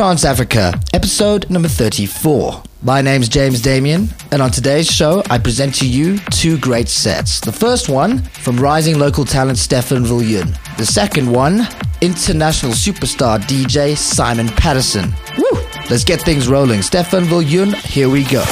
Trance Africa, episode number 34. My name's James Damien, and on today's show, I present to you two great sets. The first one from rising local talent Stefan Viljoen. The second one, international superstar DJ Simon Patterson. Woo! Let's get things rolling. Stefan Viljoen, here we go.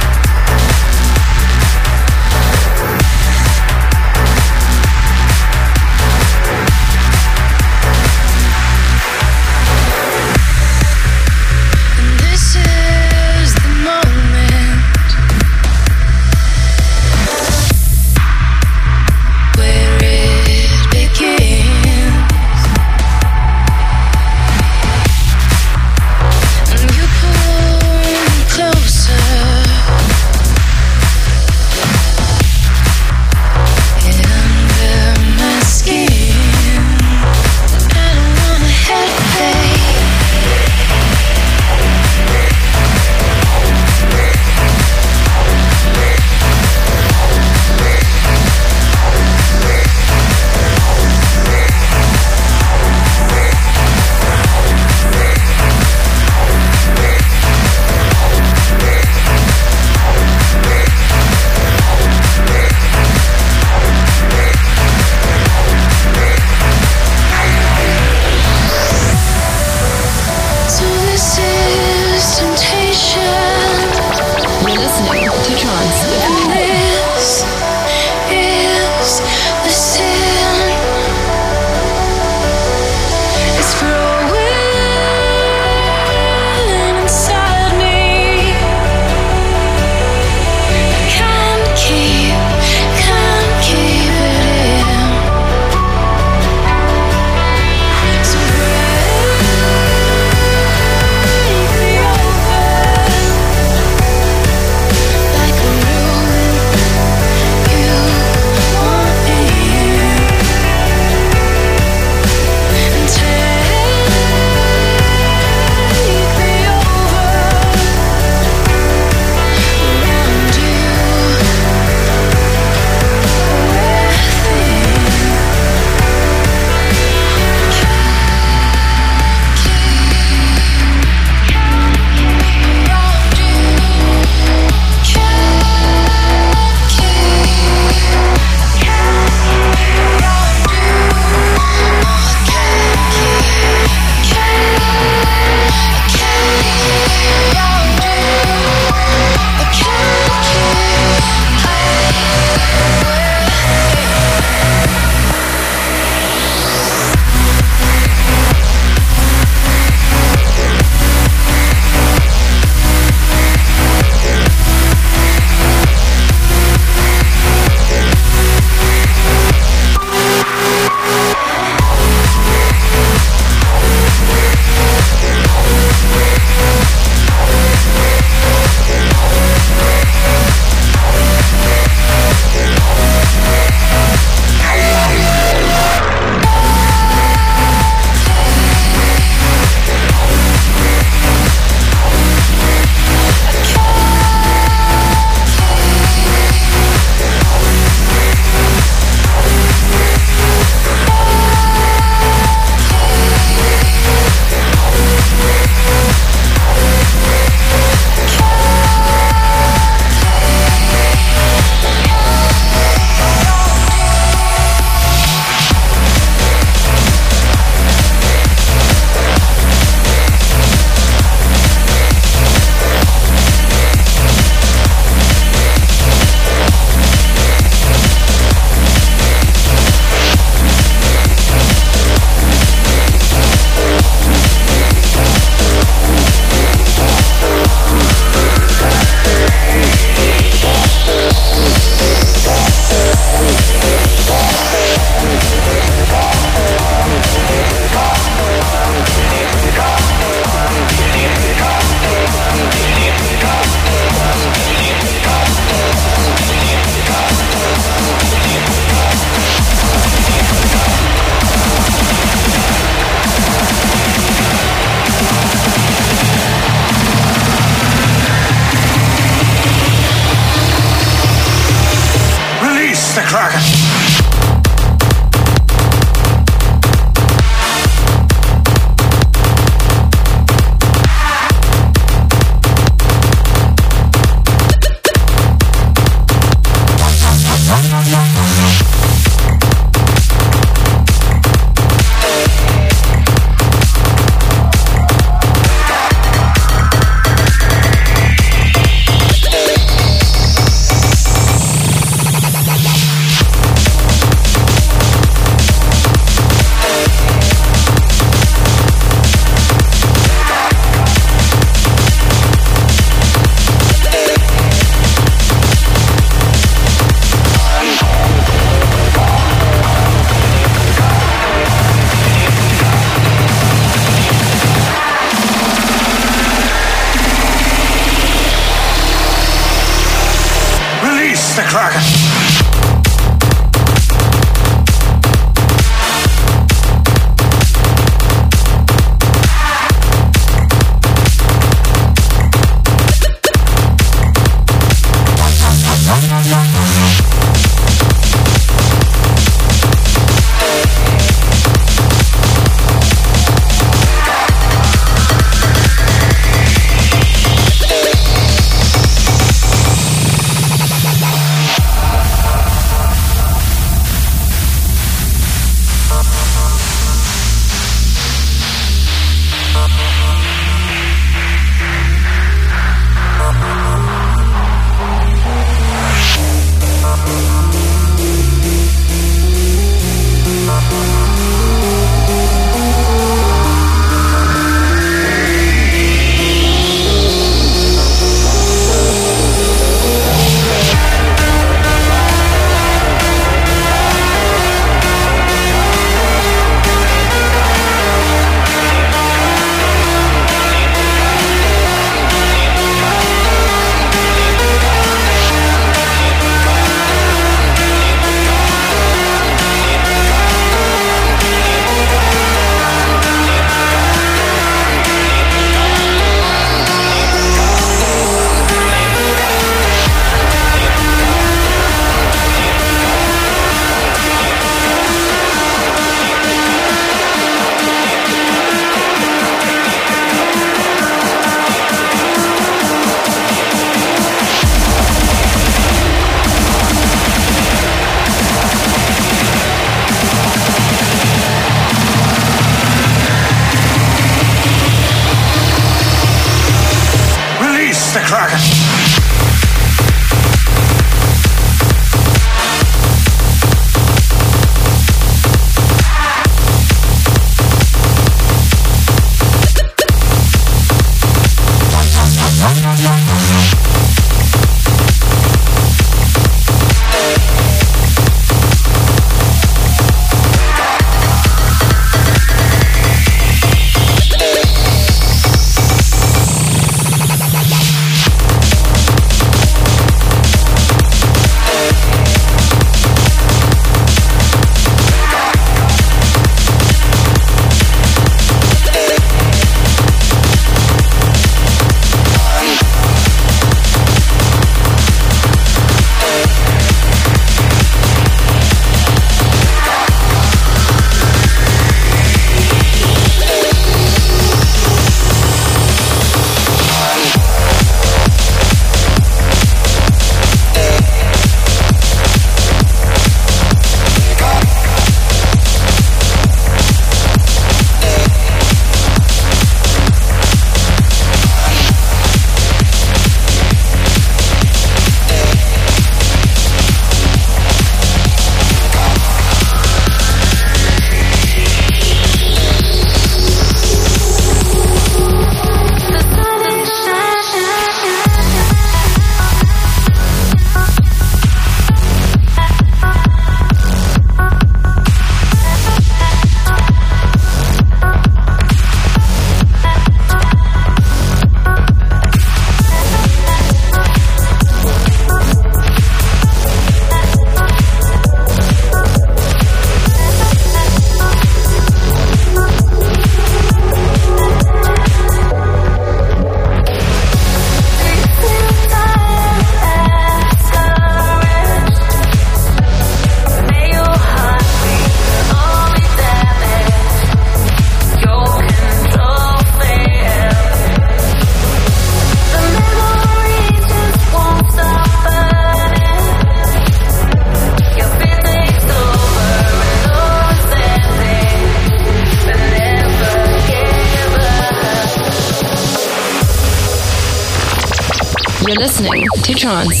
Listening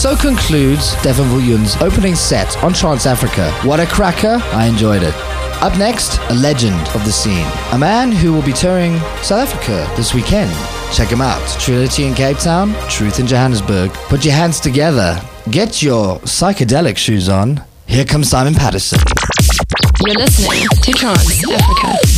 so concludes Stefan Vuljun's opening set on Trans Africa. What a cracker! I enjoyed it. Up next, a legend of the scene. A man who will be touring South Africa this weekend. Check him out. Trinity in Cape Town, Truth in Johannesburg. Put your hands together. Get your psychedelic shoes on. Here comes Simon Patterson. You're listening to Trans Africa.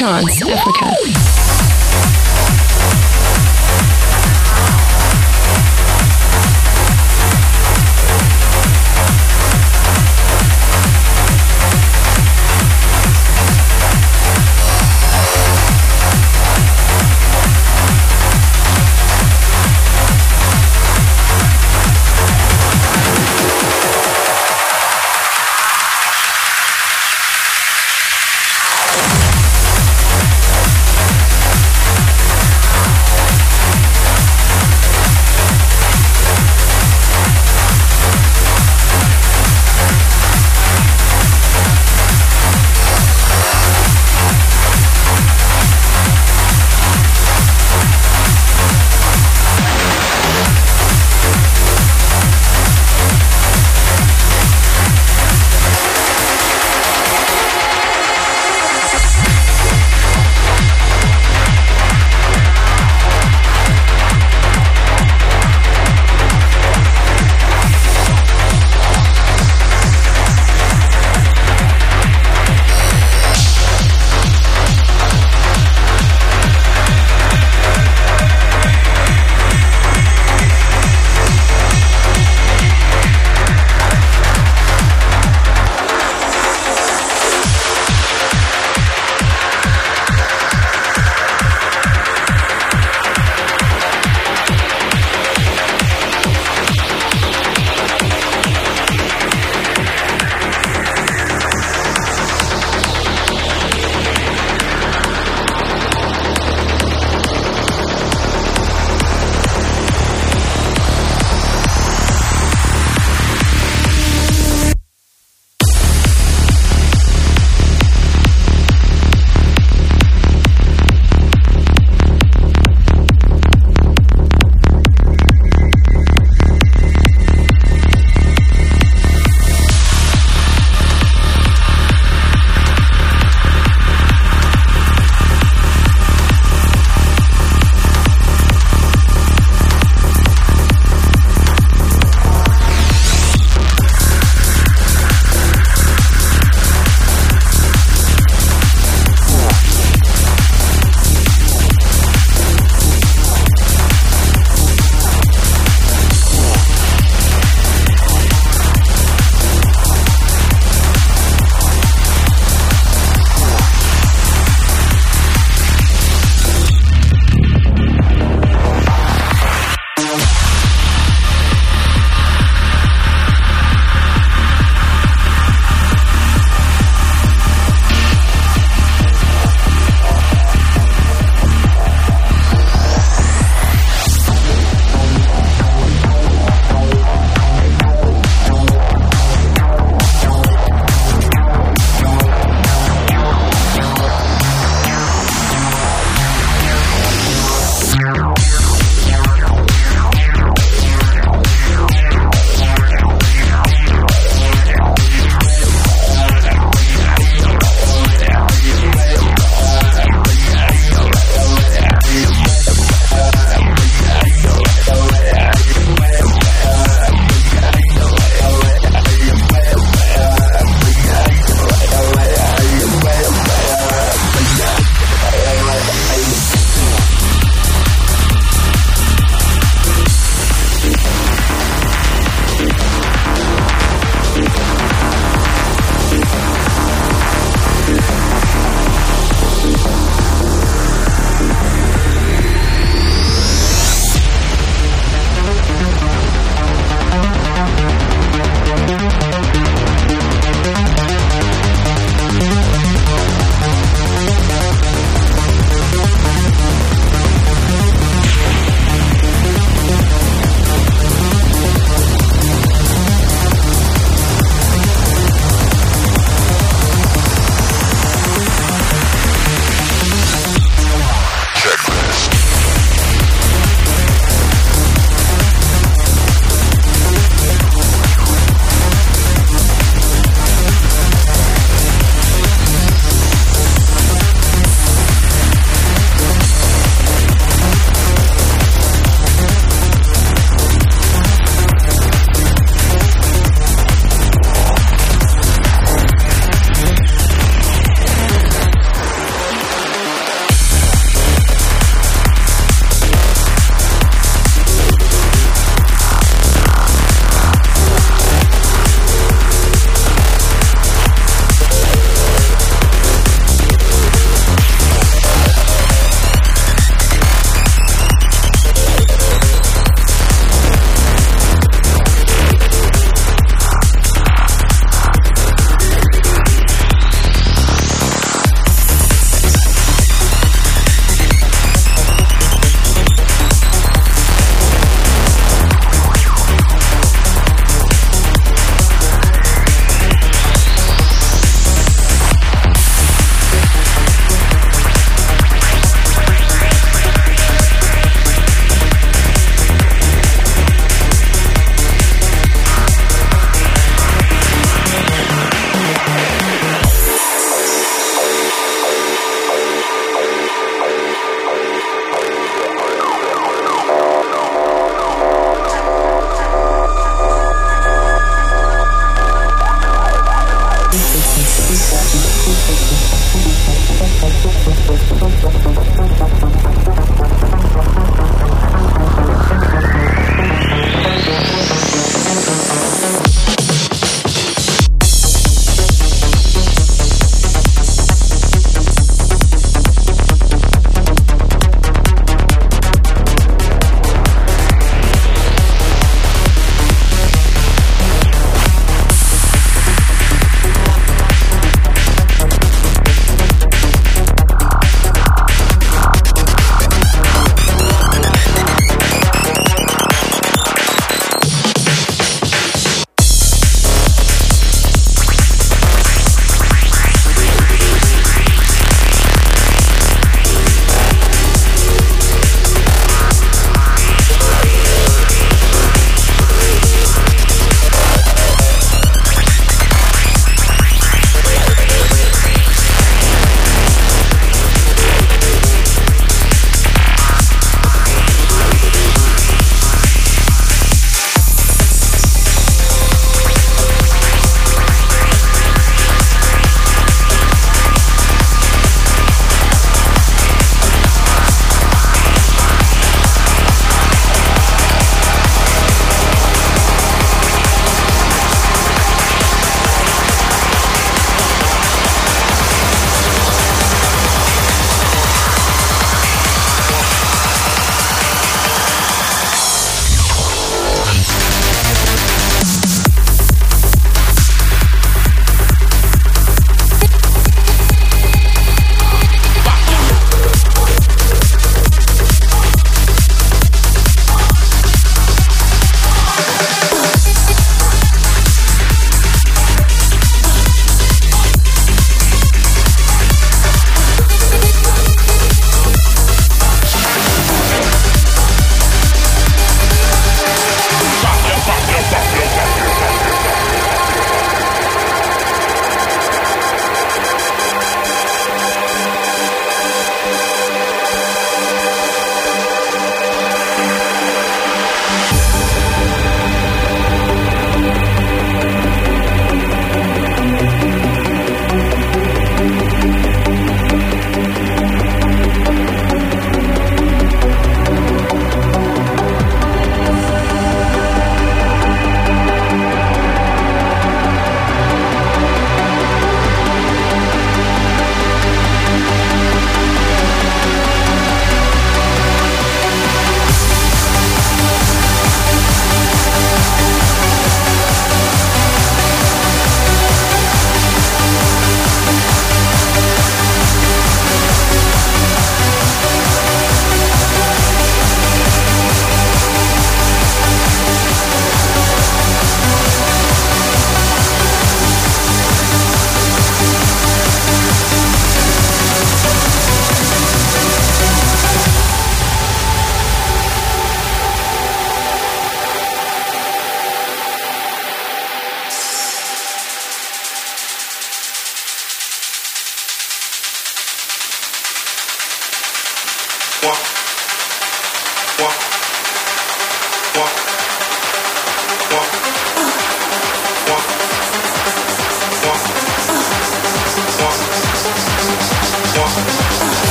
Listening Africa.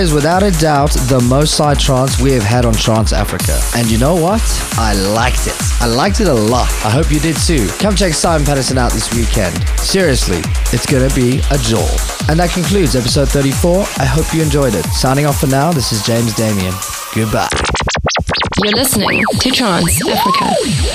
Is without a doubt the most psy trance we have had on Trance Africa. And you know what? I liked it. I liked it a lot. I hope you did too. Come check Simon Patterson out this weekend. Seriously, it's gonna be a jaw. And that concludes episode 34. I hope you enjoyed it. Signing off for now, this is James Damien. Goodbye. You're listening to Trance Africa.